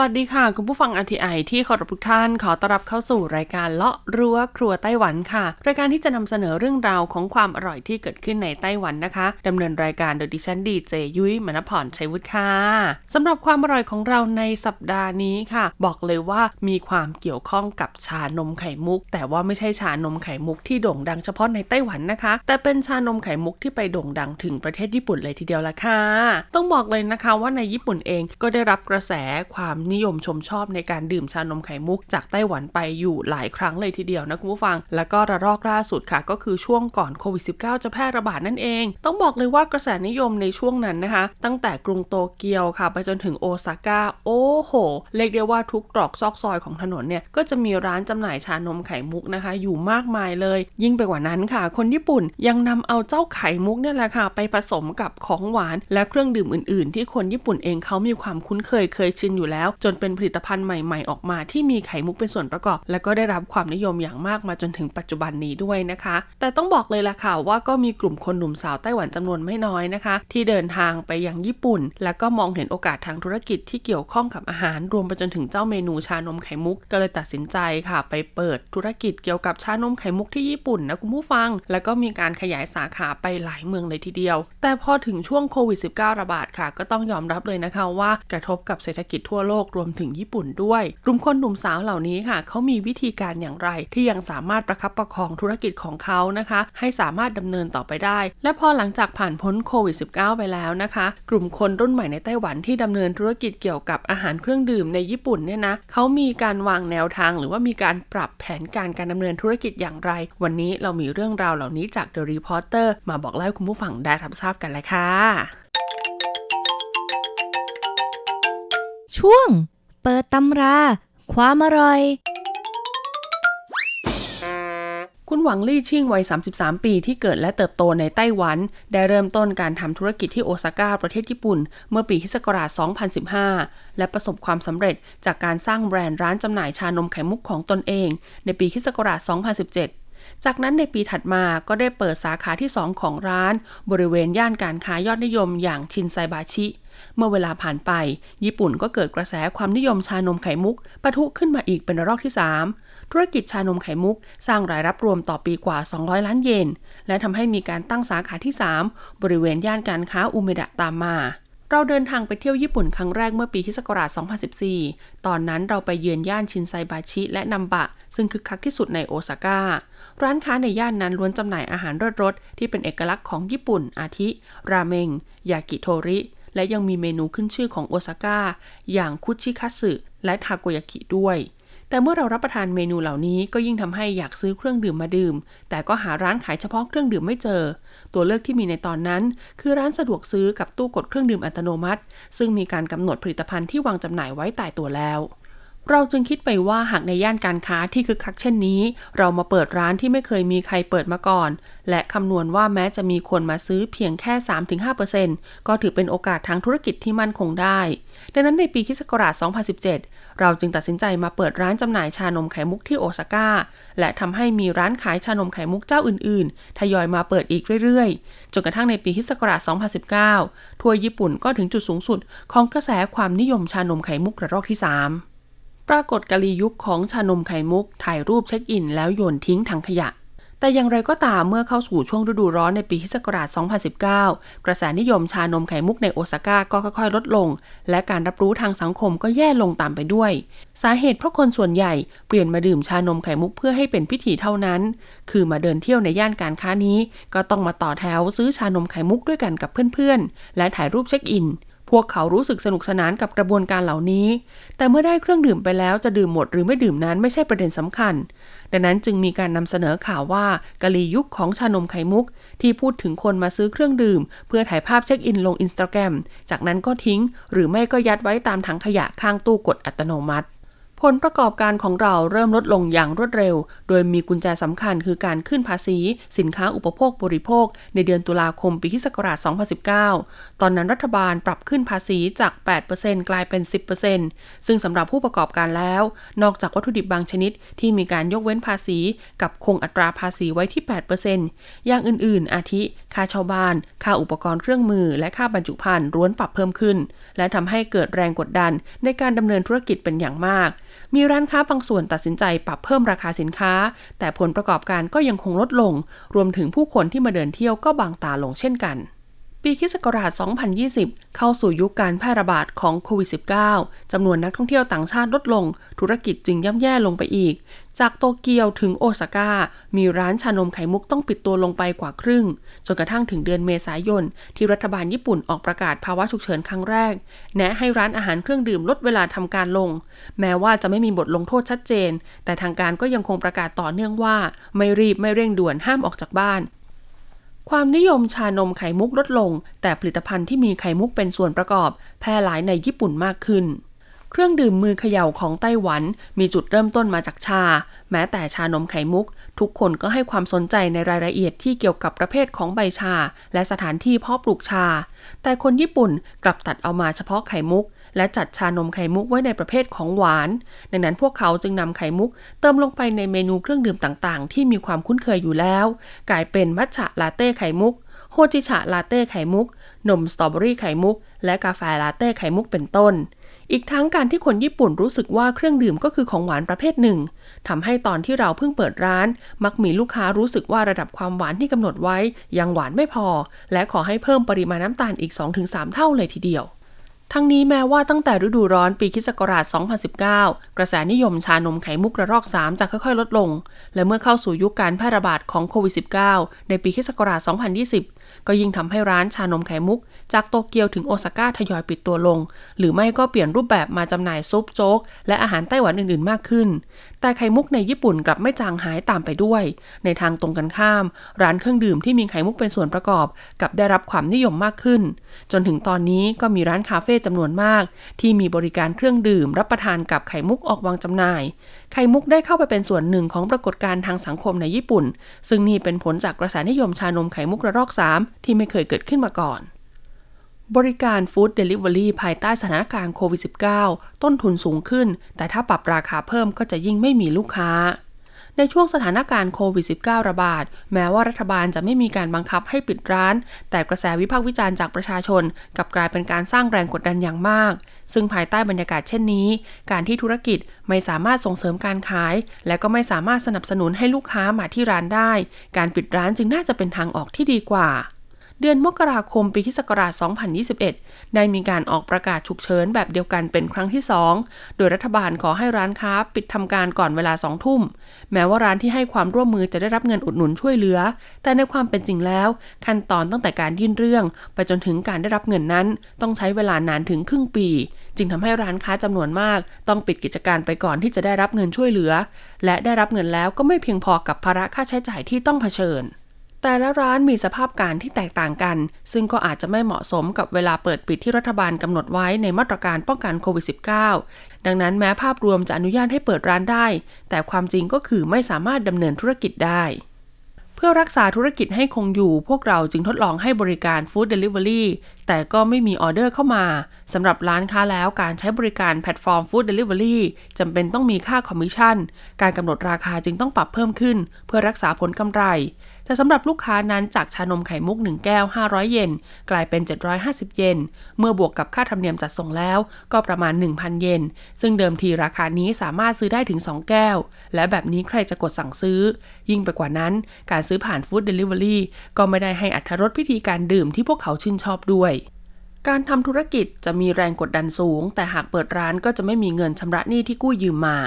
วัสดีค่ะ คุณผู้ฟัง RTI ที่เคารพทุกท่านขอต้อนรับเข้าสู่รายการเลาะรั้วครัวไต้หวันค่ะ รายการที่จะนำเสนอเรื่องราวของความอร่อยที่เกิดขึ้นในไต้หวันนะคะดำเนินรายการโดยดิฉันดีเจยุ้ยมณพรชัยวุฒิค่ะสำหรับความอร่อยของเราในสัปดาห์นี้ค่ะ บอกเลยว่ามีความเกี่ยวข้องกับชานมไข่มุก แต่ว่าไม่ใช่ชานมไข่มุกที่โด่งดังเฉพาะในไต้หวันนะคะ แต่เป็นชานมไข่มุกที่ไปโด่งดังถึงประเทศญี่ปุ่นเลยทีเดียวละค่ะ ต้องบอกเลยนะคะว่าในญี่ปุ่นเองก็ได้รับกระแสความนิยมชมชอบในการดื่มชานมไข่มุก จากไต้หวันไปอยู่หลายครั้งเลยทีเดียวนะคุณผู้ฟัง แล้วก็ระลอกล่าสุดค่ะ ก็คือช่วงก่อนโควิด -19 จะแพร่ระบาดนั่นเอง ต้องบอกเลยว่ากระแสนิยมในช่วงนั้นนะคะ ตั้งแต่กรุงโตเกียวค่ะ ไปจนถึงโอซาก้าโอ้โห เรียกได้ว่าทุกตรอกซอกซอยของถนนเนี่ยก็จะมีร้านจำหน่ายชานมไข่มุกนะคะ อยู่มากมายเลย ยิ่งไปกว่านั้นค่ะ คนญี่ปุ่นยังนำเอาเจ้าไข่มุกเนี่ยแหละค่ะ ไปผสมกับของหวาน และเครื่องดื่มอื่น ๆ ที่คนญี่ปุ่นเองเขามีความคุ้นเคยเคยชินอยู่แล้วจนเป็นผลิตภัณฑ์ใหม่ๆ ออกมาที่มีไข่มุกเป็นส่วนประกอบ และก็ได้รับความนิยมอย่างมากมาจนถึงปัจจุบันนี้ด้วยนะคะ แต่ต้องบอกเลยล่ะค่ะว่าก็มีกลุ่มคนหนุ่มสาวไต้หวันจำนวนไม่น้อยนะคะ ที่เดินทางไปยังญี่ปุ่น แล้วก็มองเห็นโอกาสทางธุรกิจที่เกี่ยวข้องกับอาหาร รวมไปจนถึงเจ้าเมนูชานมไข่มุก ก็เลยตัดสินใจค่ะ ไปเปิดธุรกิจเกี่ยวกับชานมไข่มุกที่ญี่ปุ่นนะคุณผู้ฟัง แล้วก็มีการขยายสาขาไปหลายเมืองเลยทีเดียว แต่พอถึงช่วงโควิด -19 ระบาดค่ะ ก็ต้องยอมรับเลยนะคะว่ากระทบกับเศรษฐกิจทั่วโลกรวมถึงญี่ปุ่นด้วย กลุ่มคนหนุ่มสาวเหล่านี้ค่ะเขามีวิธีการอย่างไร ที่ยังสามารถประคับประคองธุรกิจของเขานะคะ ให้สามารถดำเนินต่อไปได้ และพอหลังจากผ่านพ้นโควิด -19 ไปแล้วนะคะ กลุ่มคนรุ่นใหม่ในไต้หวันที่ดำเนินธุรกิจเกี่ยวกับอาหารเครื่องดื่มในญี่ปุ่นเนี่ยนะเขามีการวางแนวทาง หรือว่ามีการปรับแผนการการดำเนินธุรกิจอย่างไร วันนี้เรามีเรื่องราวเหล่านี้จาก The Reporter มาบอกเล่าคุณผู้ฟังได้รับทราบกันเลยค่ะ ช่วง เปิดตำรา ความอร่อย คุณหวังลี่ชิ่งวัย 33 ปีที่เกิดและเติบโตในไต้หวัน ได้เริ่มต้นการทำธุรกิจที่โอซาก้าประเทศญี่ปุ่น เมื่อปีคศ2015 และประสบความสำเร็จจากการสร้างแบรนด์ร้านจำหน่ายชานมไข่มุกของตนเอง ในปีคศ2017จากนั้นในปีถัดมาก็ได้เปิดสาขาที่ 2 ของร้าน บริเวณย่านการค้ายอดนิยมอย่างชินไซบาชิ เมื่อเวลาผ่านไป ญี่ปุ่นก็เกิดกระแสความนิยมชานมไข่มุกปะทุขึ้นมาอีกเป็นรอกที่ 3 ธุรกิจชานมไข่มุก สร้างรายรับรวมต่อปีกว่า 200 ล้านเยน และทำให้มีการตั้งสาขาที่ 3 บริเวณย่านการค้าอุเมดะตามมาเราเดินทางไปเที่ยวญี่ปุ่นครั้งแรกเมื่อปีคศ2014 ตอนนั้นเราไปเยือนย่านชินไซบาชิและนัมบะ ซึ่งคึกคักที่สุดในโอซาก้า ร้านค้าในย่านนั้นล้วนจำหน่ายอาหารรสรสที่เป็นเอกลักษณ์ของญี่ปุ่น อาทิ ราเมง ยากิโทริ และยังมีเมนูขึ้นชื่อของโอซาก้าอย่างคุชิคัสึและทาโกยากิด้วย แต่เมื่อเรารับประทานเมนูเหล่านี้ก็ยิ่งทำให้อยากซื้อเครื่องดื่มมาดื่ม แต่ก็หาร้านขายเฉพาะเครื่องดื่มไม่เจอ ตัวเลือกที่มีในตอนนั้น คือร้านสะดวกซื้อกับตู้กดเครื่องดื่มอัตโนมัติ ซึ่งมีการกำหนดผลิตภัณฑ์ที่วางจำหน่ายไว้ตายตัวแล้ว เราจึงคิดไปว่าหากในย่านการค้าที่คึกคักเช่นนี้ เรามาเปิดร้านที่ไม่เคยมีใครเปิดมาก่อน และคำนวณว่าแม้จะมีคนมาซื้อเพียงแค่ 3-5%ก็ถือเป็นโอกาสทางธุรกิจที่มั่นคงได้ ดังนั้นในปีคศ2017 เราจึงตัดสินใจมาเปิดร้านจำหน่ายชานมไข่มุกที่โอซาก้า และทำให้มีร้านขายชานมไข่มุกเจ้าอื่นๆ ทยอยมาเปิดอีกเรื่อยๆ จนกระทั่งในปีคศ2019 ทั่วญี่ปุ่นก็ถึงจุดสูงสุด ของกระแสความนิยมชานมไข่มุกระลอกที่ 3 ปรากฏกาลียุคของชานมไข่มุก ถ่ายรูปเช็คอิน แล้วโยนทิ้งถังขยะ แต่อย่างไรก็ตามเมื่อเข้าสู่ช่วงฤดูร้อนในปีคศ2019 กระแสนิยมชานมไข่มุกในโอซาก้าก็ค่อยๆ ลดลง และการรับรู้ทางสังคมก็แย่ลงตามไปด้วย สาเหตุเพราะคนส่วนใหญ่เปลี่ยนมาดื่มชานมไข่มุกเพื่อให้เป็นพิธีเท่านั้น คือมาเดินเที่ยวในย่านการค้านี้ ก็ต้องมาต่อแถวซื้อชานมไข่มุกด้วยกันกับเพื่อนๆ และถ่ายรูปเช็คอิน พวกเขารู้สึกสนุกสนานกับกระบวนการเหล่านี้ แต่เมื่อได้เครื่องดื่มไปแล้วจะดื่มหมดหรือไม่ดื่มนั้นไม่ใช่ประเด็นสำคัญ ดังนั้นจึงมีการนำเสนอข่าวว่ากะลียุคของชานมไข่มุก ที่พูดถึงคนมาซื้อเครื่องดื่ม เพื่อถ่ายภาพเช็คอินลงอินสตาแกรมจากนั้นก็ทิ้ง หรือไม่ก็ยัดไว้ตามถังขยะข้างตู้กดอัตโนมัติ ผลประกอบการของเราเริ่มลดลงอย่างรวดเร็ว โดยมีกุญแจสำคัญคือการขึ้นภาษี สินค้าอุปโภคบริโภค ในเดือนตุลาคมปีที่ศักราช 2019 ตอนนั้นรัฐบาลปรับขึ้นภาษีจาก 8%กลายเป็น 10%ซึ่งสำหรับผู้ประกอบการแล้ว นอกจากวัตถุดิบบางชนิดที่มีการยกเว้นภาษี กับคงอัตราภาษีไว้ที่ 8%อย่างอื่นๆ อาทิค่าเช่าบ้าน ค่าอุปกรณ์เครื่องมือ และค่าบรรจุภัณฑ์ล้วนปรับเพิ่มขึ้น และทำให้เกิดแรงกดดันในการดำเนินธุรกิจเป็นอย่างมาก มีร้านค้าบางส่วนตัดสินใจปรับเพิ่มราคาสินค้า แต่ผลประกอบการก็ยังคงลดลง รวมถึงผู้คนที่มาเดินเที่ยวก็บางตาลงเช่นกันปีคศ2020 เข้าสู่ยุคการแพร่ระบาดของโควิด -19 จำนวนนักท่องเที่ยวต่างชาติลดลง ธุรกิจจึงย่ำแย่ลงไปอีก จากโตเกียวถึงโอซาก้า มีร้านชานมไข่มุกต้องปิดตัวลงไปกว่าครึ่ง จนกระทั่งถึงเดือนเมษายน ที่รัฐบาลญี่ปุ่นออกประกาศภาวะฉุกเฉินครั้งแรก แนะให้ร้านอาหารเครื่องดื่มลดเวลาทำการลง แม้ว่าจะไม่มีบทลงโทษชัดเจน แต่ทางการก็ยังคงประกาศต่อเนื่องว่า ไม่รีบไม่เร่งด่วนห้ามออกจากบ้านความนิยมชานมไข่มุกลดลง แต่ผลิตภัณฑ์ที่มีไข่มุกเป็นส่วนประกอบ แพร่หลายในญี่ปุ่นมากขึ้น เครื่องดื่มมือเขย่าของไต้หวันมีจุดเริ่มต้นมาจากชา แม้แต่ชานมไข่มุก ทุกคนก็ให้ความสนใจในรายละเอียดที่เกี่ยวกับประเภทของใบชา และสถานที่เพาะปลูกชา แต่คนญี่ปุ่นกลับตัดเอามาเฉพาะไข่มุก และจัดชานมไข่มุกไว้ในประเภทของหวาน ดังนั้นพวกเขาจึงนำไข่มุก เติมลงไปในเมนูเครื่องดื่มต่างๆ ที่มีความคุ้นเคยอยู่แล้ว กลายเป็นมัทฉะลาเต้ไข่มุกโฮจิชะลาเต้ไข่มุก นมสตรอเบอรี่ไข่มุก และกาแฟลาเต้ไข่มุกเป็นต้น อีกทั้งการที่คนญี่ปุ่นรู้สึกว่าเครื่องดื่มก็คือของหวานประเภทหนึ่งทำให้ตอนที่เราเพิ่งเปิดร้าน มักมีลูกค้ารู้สึกว่าระดับความหวานที่กำหนดไว้ ยังหวานไม่พอ และขอให้เพิ่มปริมาณน้ำตาลอีก 2-3 เท่าเลยทีเดียวทั้งนี้แม้ว่าตั้งแต่ฤดูร้อนปีคิศกราช 2019 กระแสนิยมชานมไข่มุกระลอก 3 จะค่อยๆ ลดลง และเมื่อเข้าสู่ยุคการแพร่ระบาดของโควิด -19 ในปีคิศกราช 2020 ก็ยิ่งทำให้ร้านชานมไข่มุก จากโตเกียวถึงโอซาก้าทยอยปิดตัวลง หรือไม่ก็เปลี่ยนรูปแบบมาจำหน่ายซุปโจ๊ก และอาหารไต้หวันอื่นๆมากขึ้น แต่ไข่มุกในญี่ปุ่นกลับไม่จางหายตามไปด้วย ในทางตรงกันข้าม ร้านเครื่องดื่มที่มีไข่มุกเป็นส่วนประกอบกับได้รับความนิยมมากขึ้น จนถึงตอนนี้ก็มีร้านคาเฟ่จำนวนมาก ที่มีบริการเครื่องดื่ม รับประทานกับไข่มุกออกวางจำหน่าย ไข่มุกได้เข้าไปเป็นส่วนหนึ่งของปรากฏการณ์ทางสังคมในญี่ปุ่น ซึ่งนี่เป็นผลจากกระแสนิยมชานมไข่มุกระลอก 3 ที่ไม่เคยเกิดขึ้นมาก่อน บริการ food delivery ภายใต้สถานการณ์โควิด -19 ต้นทุนสูงขึ้น แต่ถ้าปรับราคาเพิ่มก็จะยิ่งไม่มีลูกค้า ในช่วงสถานการณ์โควิด -19 ระบาด แม้ว่ารัฐบาลจะไม่มีการบังคับให้ปิดร้าน แต่กระแสวิพากษ์วิจารณ์จากประชาชนกลับกลายเป็นการสร้างแรงกดดันอย่างมาก ซึ่งภายใต้บรรยากาศเช่นนี้ การที่ธุรกิจไม่สามารถส่งเสริมการขาย และก็ไม่สามารถสนับสนุนให้ลูกค้ามาที่ร้านได้ การปิดร้านจึงน่าจะเป็นทางออกที่ดีกว่า เดือนมกราคมปีคศ2021 ได้มีการออกประกาศฉุกเฉินแบบเดียวกันเป็นครั้งที่ 2 โดยรัฐบาลขอให้ร้านค้าปิดทำการก่อนเวลา 2 ทุ่ม แม้ว่าร้านที่ให้ความร่วมมือจะได้รับเงินอุดหนุนช่วยเหลือ แต่ในความเป็นจริงแล้ว ขั้นตอนตั้งแต่การยื่นเรื่อง ไปจนถึงการได้รับเงินนั้น ต้องใช้เวลานานถึงครึ่งปี จึงทำให้ร้านค้าจำนวนมาก ต้องปิดกิจการไปก่อนที่จะได้รับเงินช่วยเหลือ และได้รับเงินแล้วก็ไม่เพียงพอกับภาระค่าใช้จ่ายที่ต้องเผชิญ แต่ละร้านมีสภาพการที่แตกต่างกัน ซึ่งก็อาจจะไม่เหมาะสมกับเวลาเปิดปิดที่รัฐบาลกำหนดไว้ในมาตรการป้องกันโควิด -19 ดังนั้นแม้ภาพรวมจะอนุญาตให้เปิดร้านได้ แต่ความจริงก็คือไม่สามารถดำเนินธุรกิจได้ เพื่อรักษาธุรกิจให้คงอยู่ พวกเราจึงทดลองให้บริการ food delivery แต่ก็ไม่มีออเดอร์เข้ามาสำหรับร้านค้าแล้วการใช้บริการแพลตฟอร์ม food delivery จำเป็นต้องมีค่าคอมมิชชั่น การกำหนดราคาจึงต้องปรับเพิ่มขึ้น เพื่อรักษาผลกำไร แต่สำหรับลูกค้านั้นจากชานมไข่มุก 1 แก้ว 500 เยนกลายเป็น 750 เยนเมื่อบวกกับค่าธรรมเนียมจัดส่งแล้วก็ประมาณ 1,000 เยนซึ่งเดิมทีราคานี้สามารถซื้อได้ถึง 2 แก้ว และแบบนี้ใครจะกดสั่งซื้อ ยิ่งไปกว่านั้น การซื้อผ่านฟู้ดเดลิเวอรี่ก็ไม่ได้ให้อัตรสพิธีการดื่มที่พวกเขาชื่นชอบด้วยการทำธุรกิจจะมีแรงกดดันสูง แต่หากเปิดร้านก็จะไม่มีเงินชำระหนี้ที่กู้ยืมมา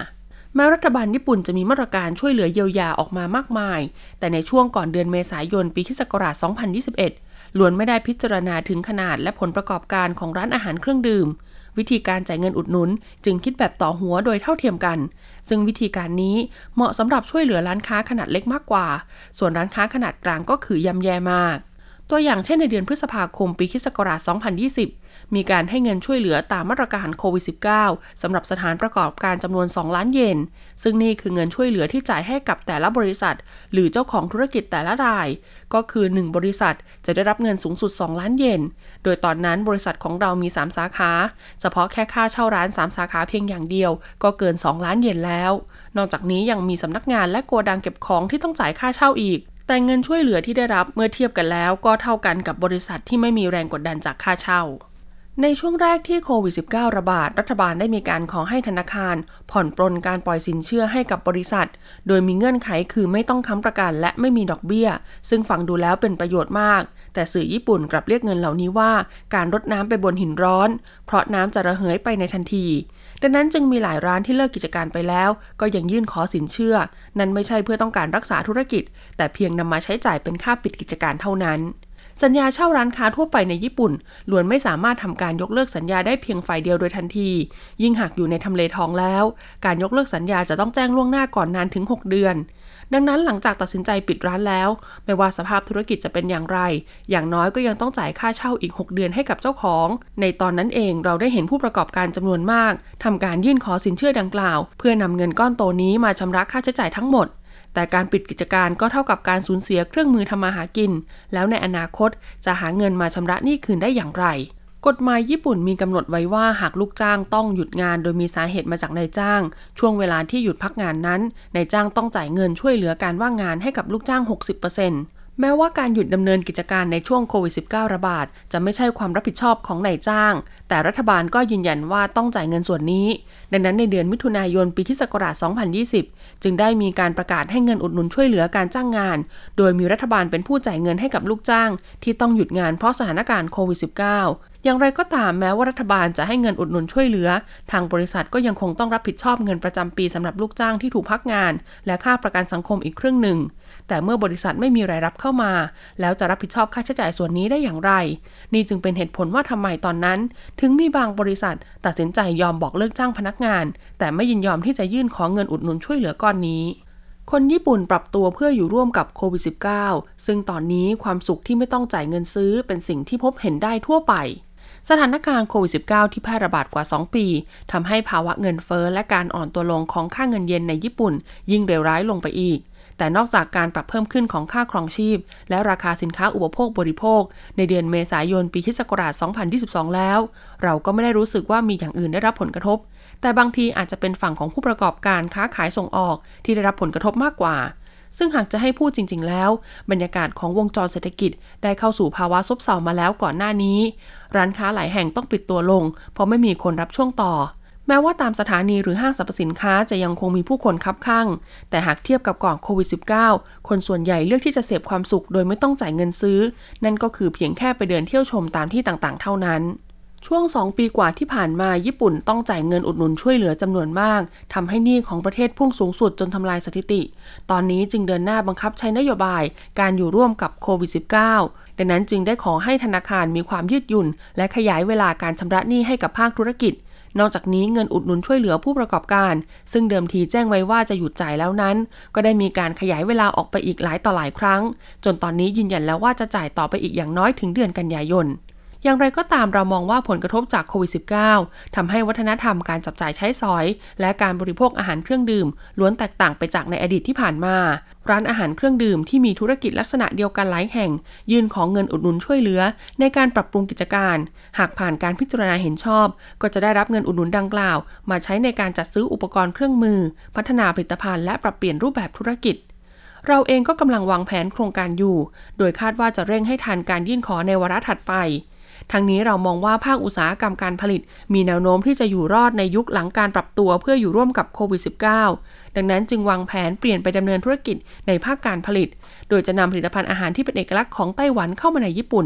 แม้รัฐบาลญี่ปุ่นจะมีมาตรการช่วยเหลือเยียวยาออกมามากมาย แต่ในช่วงก่อนเดือนเมษายนปีคศ2021 ล้วนไม่ได้พิจารณาถึงขนาดและผลประกอบการของร้านอาหารเครื่องดื่ม วิธีการจ่ายเงินอุดหนุน จึงคิดแบบต่อหัวโดยเท่าเทียมกัน ซึ่งวิธีการนี้เหมาะสำหรับช่วยเหลือร้านค้าขนาดเล็กมากกว่า ส่วนร้านค้าขนาดกลางก็คือยำแย่มาก ตัวอย่างเช่นในเดือนพฤษภาคมปีคศ2020 มีการให้เงินช่วยเหลือตามมาตรการโควิด -19 สำหรับสถานประกอบการจำนวน 2 ล้านเยน ซึ่งนี่คือเงินช่วยเหลือที่จ่ายให้กับแต่ละบริษัท หรือเจ้าของธุรกิจแต่ละราย ก็คือ 1 บริษัทจะได้รับเงินสูงสุด 2 ล้านเยน โดยตอนนั้นบริษัทของเรามี 3 สาขา เฉพาะแค่ค่าเช่าร้าน 3 สาขาเพียงอย่างเดียว ก็เกิน 2 ล้านเยนแล้ว นอกจากนี้ยังมีสำนักงานและโกดังเก็บของที่ต้องจ่ายค่าเช่าอีกแต่เงินช่วยเหลือที่ได้รับเมื่อเทียบกันแล้วก็เท่ากันกับบริษัทที่ไม่มีแรงกดดันจากค่าเช่า ในช่วงแรกที่โควิด -19 ระบาด รัฐบาลได้มีการขอให้ธนาคาร ผ่อนปลนการปล่อยสินเชื่อให้กับบริษัท โดยมีเงื่อนไขคือไม่ต้องค้ำประกันและไม่มีดอกเบี้ย ซึ่งฟังดูแล้วเป็นประโยชน์มาก แต่สื่อญี่ปุ่นกลับเรียกเงินเหล่านี้ว่าการรดน้ำไปบนหินร้อน เพราะน้ำจะระเหยไปในทันที ดังนั้นจึงมีหลายร้านที่เลิกกิจการไปแล้ว ก็ยังยื่นขอสินเชื่อ นั้นไม่ใช่เพื่อต้องการรักษาธุรกิจ แต่เพียงนำมาใช้จ่ายเป็นค่าปิดกิจการเท่านั้น สัญญาเช่าร้านค้าทั่วไปในญี่ปุ่นล้วนไม่สามารถทำการยกเลิกสัญญาได้เพียงฝ่ายเดียวโดยทันที ยิ่งหากอยู่ในทำเลทองแล้ว การยกเลิกสัญญาจะต้องแจ้งล่วงหน้าก่อนนานถึง 6 เดือน ดังนั้นหลังจากตัดสินใจปิดร้านแล้ว ไม่ว่าสภาพธุรกิจจะเป็นอย่างไร อย่างน้อยก็ยังต้องจ่ายค่าเช่าอีก 6 เดือนให้กับเจ้าของ ในตอนนั้นเองเราได้เห็นผู้ประกอบการจำนวนมากทำการยื่นขอสินเชื่อดังกล่าว เพื่อนำเงินก้อนโตนี้มาชำระค่าใช้จ่ายทั้งหมด แต่การปิดกิจการก็เท่ากับการสูญเสียเครื่องมือทำมาหากิน แล้วในอนาคตจะหาเงินมาชำระหนี้คืนได้อย่างไร กฎหมายญี่ปุ่นมีกำหนดไว้ว่าหากลูกจ้างต้องหยุดงานโดยมีสาเหตุมาจากนายจ้าง ช่วงเวลาที่หยุดพักงานนั้นนายจ้างต้องจ่ายเงินช่วยเหลือการว่างงานให้กับลูกจ้าง 60% แม้ว่าการหยุดดำเนินกิจการในช่วงโควิด -19 ระบาด จะไม่ใช่ความรับผิดชอบของนายจ้าง แต่รัฐบาลก็ยืนยันว่าต้องจ่ายเงินส่วนนี้ ดังนั้นในเดือนมิถุนายนปีที่ศักราช 2020 จึงได้มีการประกาศให้เงินอุดหนุนช่วยเหลือการจ้างงาน โดยมีรัฐบาลเป็นผู้จ่ายเงินให้กับลูกจ้าง ที่ต้องหยุดงานเพราะสถานการณ์โควิด -19 อย่างไรก็ตามแม้ว่ารัฐบาลจะให้เงินอุดหนุนช่วยเหลือ ทางบริษัทก็ยังคงต้องรับผิดชอบเงินประจำปีสำหรับลูกจ้างที่ถูกพักงาน และค่าประกันสังคมอีกครึ่งหนึ่ง แต่เมื่อบริษัทไม่มีรายรับเข้ามา แล้วจะรับผิดชอบค่าใช้จ่ายส่วนนี้ได้อย่างไร นี่จึงเป็นเหตุผลว่าทำไมตอนนั้น ถึงมีบางบริษัท ตัดสินใจยอมบอกเลิกจ้างพนักงาน แต่ไม่ยินยอมที่จะยื่นขอเงินอุดหนุนช่วยเหลือก้อนนี้คนญี่ปุ่นปรับตัวเพื่ออยู่ร่วมกับโควิด -19 ซึ่งตอนนี้ความสุขที่ไม่ต้องจ่ายเงินซื้อเป็นสิ่งที่พบเห็นได้ทั่วไป สถานการณ์โควิด -19 ที่แพร่ระบาดกว่า 2 ปีทำให้ภาวะเงินเฟ้อและการอ่อนตัวลงของค่าเงินเยนในญี่ปุ่น ยิ่งเลวร้ายลงไปอีก แต่นอกจากการปรับเพิ่มขึ้นของค่าครองชีพ และราคาสินค้าอุปโภคบริโภค ในเดือนเมษายนปีคศ2022 แล้ว เราก็ไม่ได้รู้สึกว่ามีอย่างอื่นได้รับผลกระทบ แต่บางทีอาจจะเป็นฝั่งของผู้ประกอบการค้าขายส่งออกที่ได้รับผลกระทบมากกว่า ซึ่งหากจะให้พูดจริง ๆ แล้ว บรรยากาศของวงจรเศรษฐกิจได้เข้าสู่ภาวะซบเซามาแล้วก่อนหน้านี้ ร้านค้าหลายแห่งต้องปิดตัวลง เพราะไม่มีคนรับช่วงต่อ แม้ว่าตามสถานีหรือห้างสรรพสินค้าจะยังคงมีผู้คนคับข้าง แต่หากเทียบกับก่อนโควิด -19 คนส่วนใหญ่เลือกที่จะเสพความสุขโดยไม่ต้องจ่ายเงินซื้อ นั่นก็คือเพียงแค่ไปเดินเที่ยวชมตามที่ต่างๆ เท่านั้นช่วง 2 ปีกว่าที่ผ่านมาญี่ปุ่นต้องจ่ายเงินอุดหนุนช่วยเหลือจำนวนมาก ทำให้หนี้ของประเทศพุ่งสูงสุดจนทำลายสถิติ ตอนนี้จึงเดินหน้าบังคับใช้นโยบายการอยู่ร่วมกับโควิด -19 ดังนั้นจึงได้ขอให้ธนาคารมีความยืดหยุ่น และขยายเวลาการชำระหนี้ให้กับภาคธุรกิจ นอกจากนี้เงินอุดหนุนช่วยเหลือผู้ประกอบการ ซึ่งเดิมทีแจ้งไว้ว่าจะหยุดจ่ายแล้วนั้น ก็ได้มีการขยายเวลาออกไปอีกหลายต่อหลายครั้ง จนตอนนี้ยืนยันแล้วว่าจะจ่ายต่อไปอีกอย่างน้อยถึงเดือนกันยายน อย่างไรก็ตามเรามองว่าผลกระทบจากโควิด -19 ทำให้วัฒนธรรมการจับจ่ายใช้สอย และการบริโภคอาหารเครื่องดื่ม ล้วนแตกต่างไปจากในอดีตที่ผ่านมา ร้านอาหารเครื่องดื่มที่มีธุรกิจลักษณะเดียวกันหลายแห่ง ยื่นของเงินอุดหนุนช่วยเหลือ ในการปรับปรุงกิจการ หากผ่านการพิจารณาเห็นชอบ ก็จะได้รับเงินอุดหนุนดังกล่าว มาใช้ในการจัดซื้ออุปกรณ์เครื่องมือ พัฒนาผลิตภัณฑ์และปรับเปลี่ยนรูปแบบธุรกิจเราเองก็กำลังวางแผนโครงการอยู่ โดยคาดว่าจะเร่งให้ทันการยื่นขอในวาระถัดไป ทั้งนี้เรามองว่าภาคอุตสาหกรรมการผลิต มีแนวโน้มที่จะอยู่รอดในยุคหลังการปรับตัวเพื่ออยู่ร่วมกับโควิด -19 ดังนั้นจึงวางแผนเปลี่ยนไปดำเนินธุรกิจในภาคการผลิต โดยจะนำผลิตภัณฑ์อาหารที่เป็นเอกลักษณ์ของไต้หวันเข้ามาในญี่ปุ่น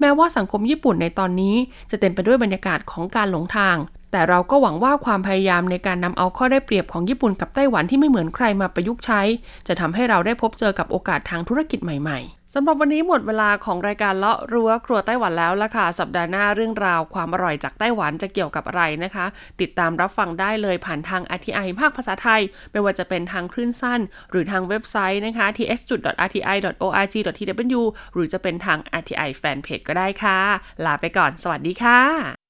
แม้ว่าสังคมญี่ปุ่นในตอนนี้จะเต็มไปด้วยบรรยากาศของการหลงทางแต่เราก็หวังว่าความพยายามในการนำเอาข้อได้เปรียบของญี่ปุ่นกับไต้หวันที่ไม่เหมือนใครมาประยุกต์ใช้ จะทำให้เราได้พบเจอกับโอกาสทางธุรกิจใหม่ๆ สำหรับวันนี้หมดเวลาของรายการเลาะรั้วครัวไต้หวันแล้วละค่ะ สัปดาห์หน้าเรื่องราวความอร่อยจากไต้หวันจะเกี่ยวกับอะไรนะคะ ติดตามรับฟังได้เลยผ่านทาง RTI ภาคภาษาไทย ไม่ว่าจะเป็นทางคลื่นสั้น หรือทางเว็บไซต์นะคะ ts.rti.org.tw หรือจะเป็นทาง RTI Fanpage ก็ได้ค่ะ ลาไปก่อน สวัสดีค่ะ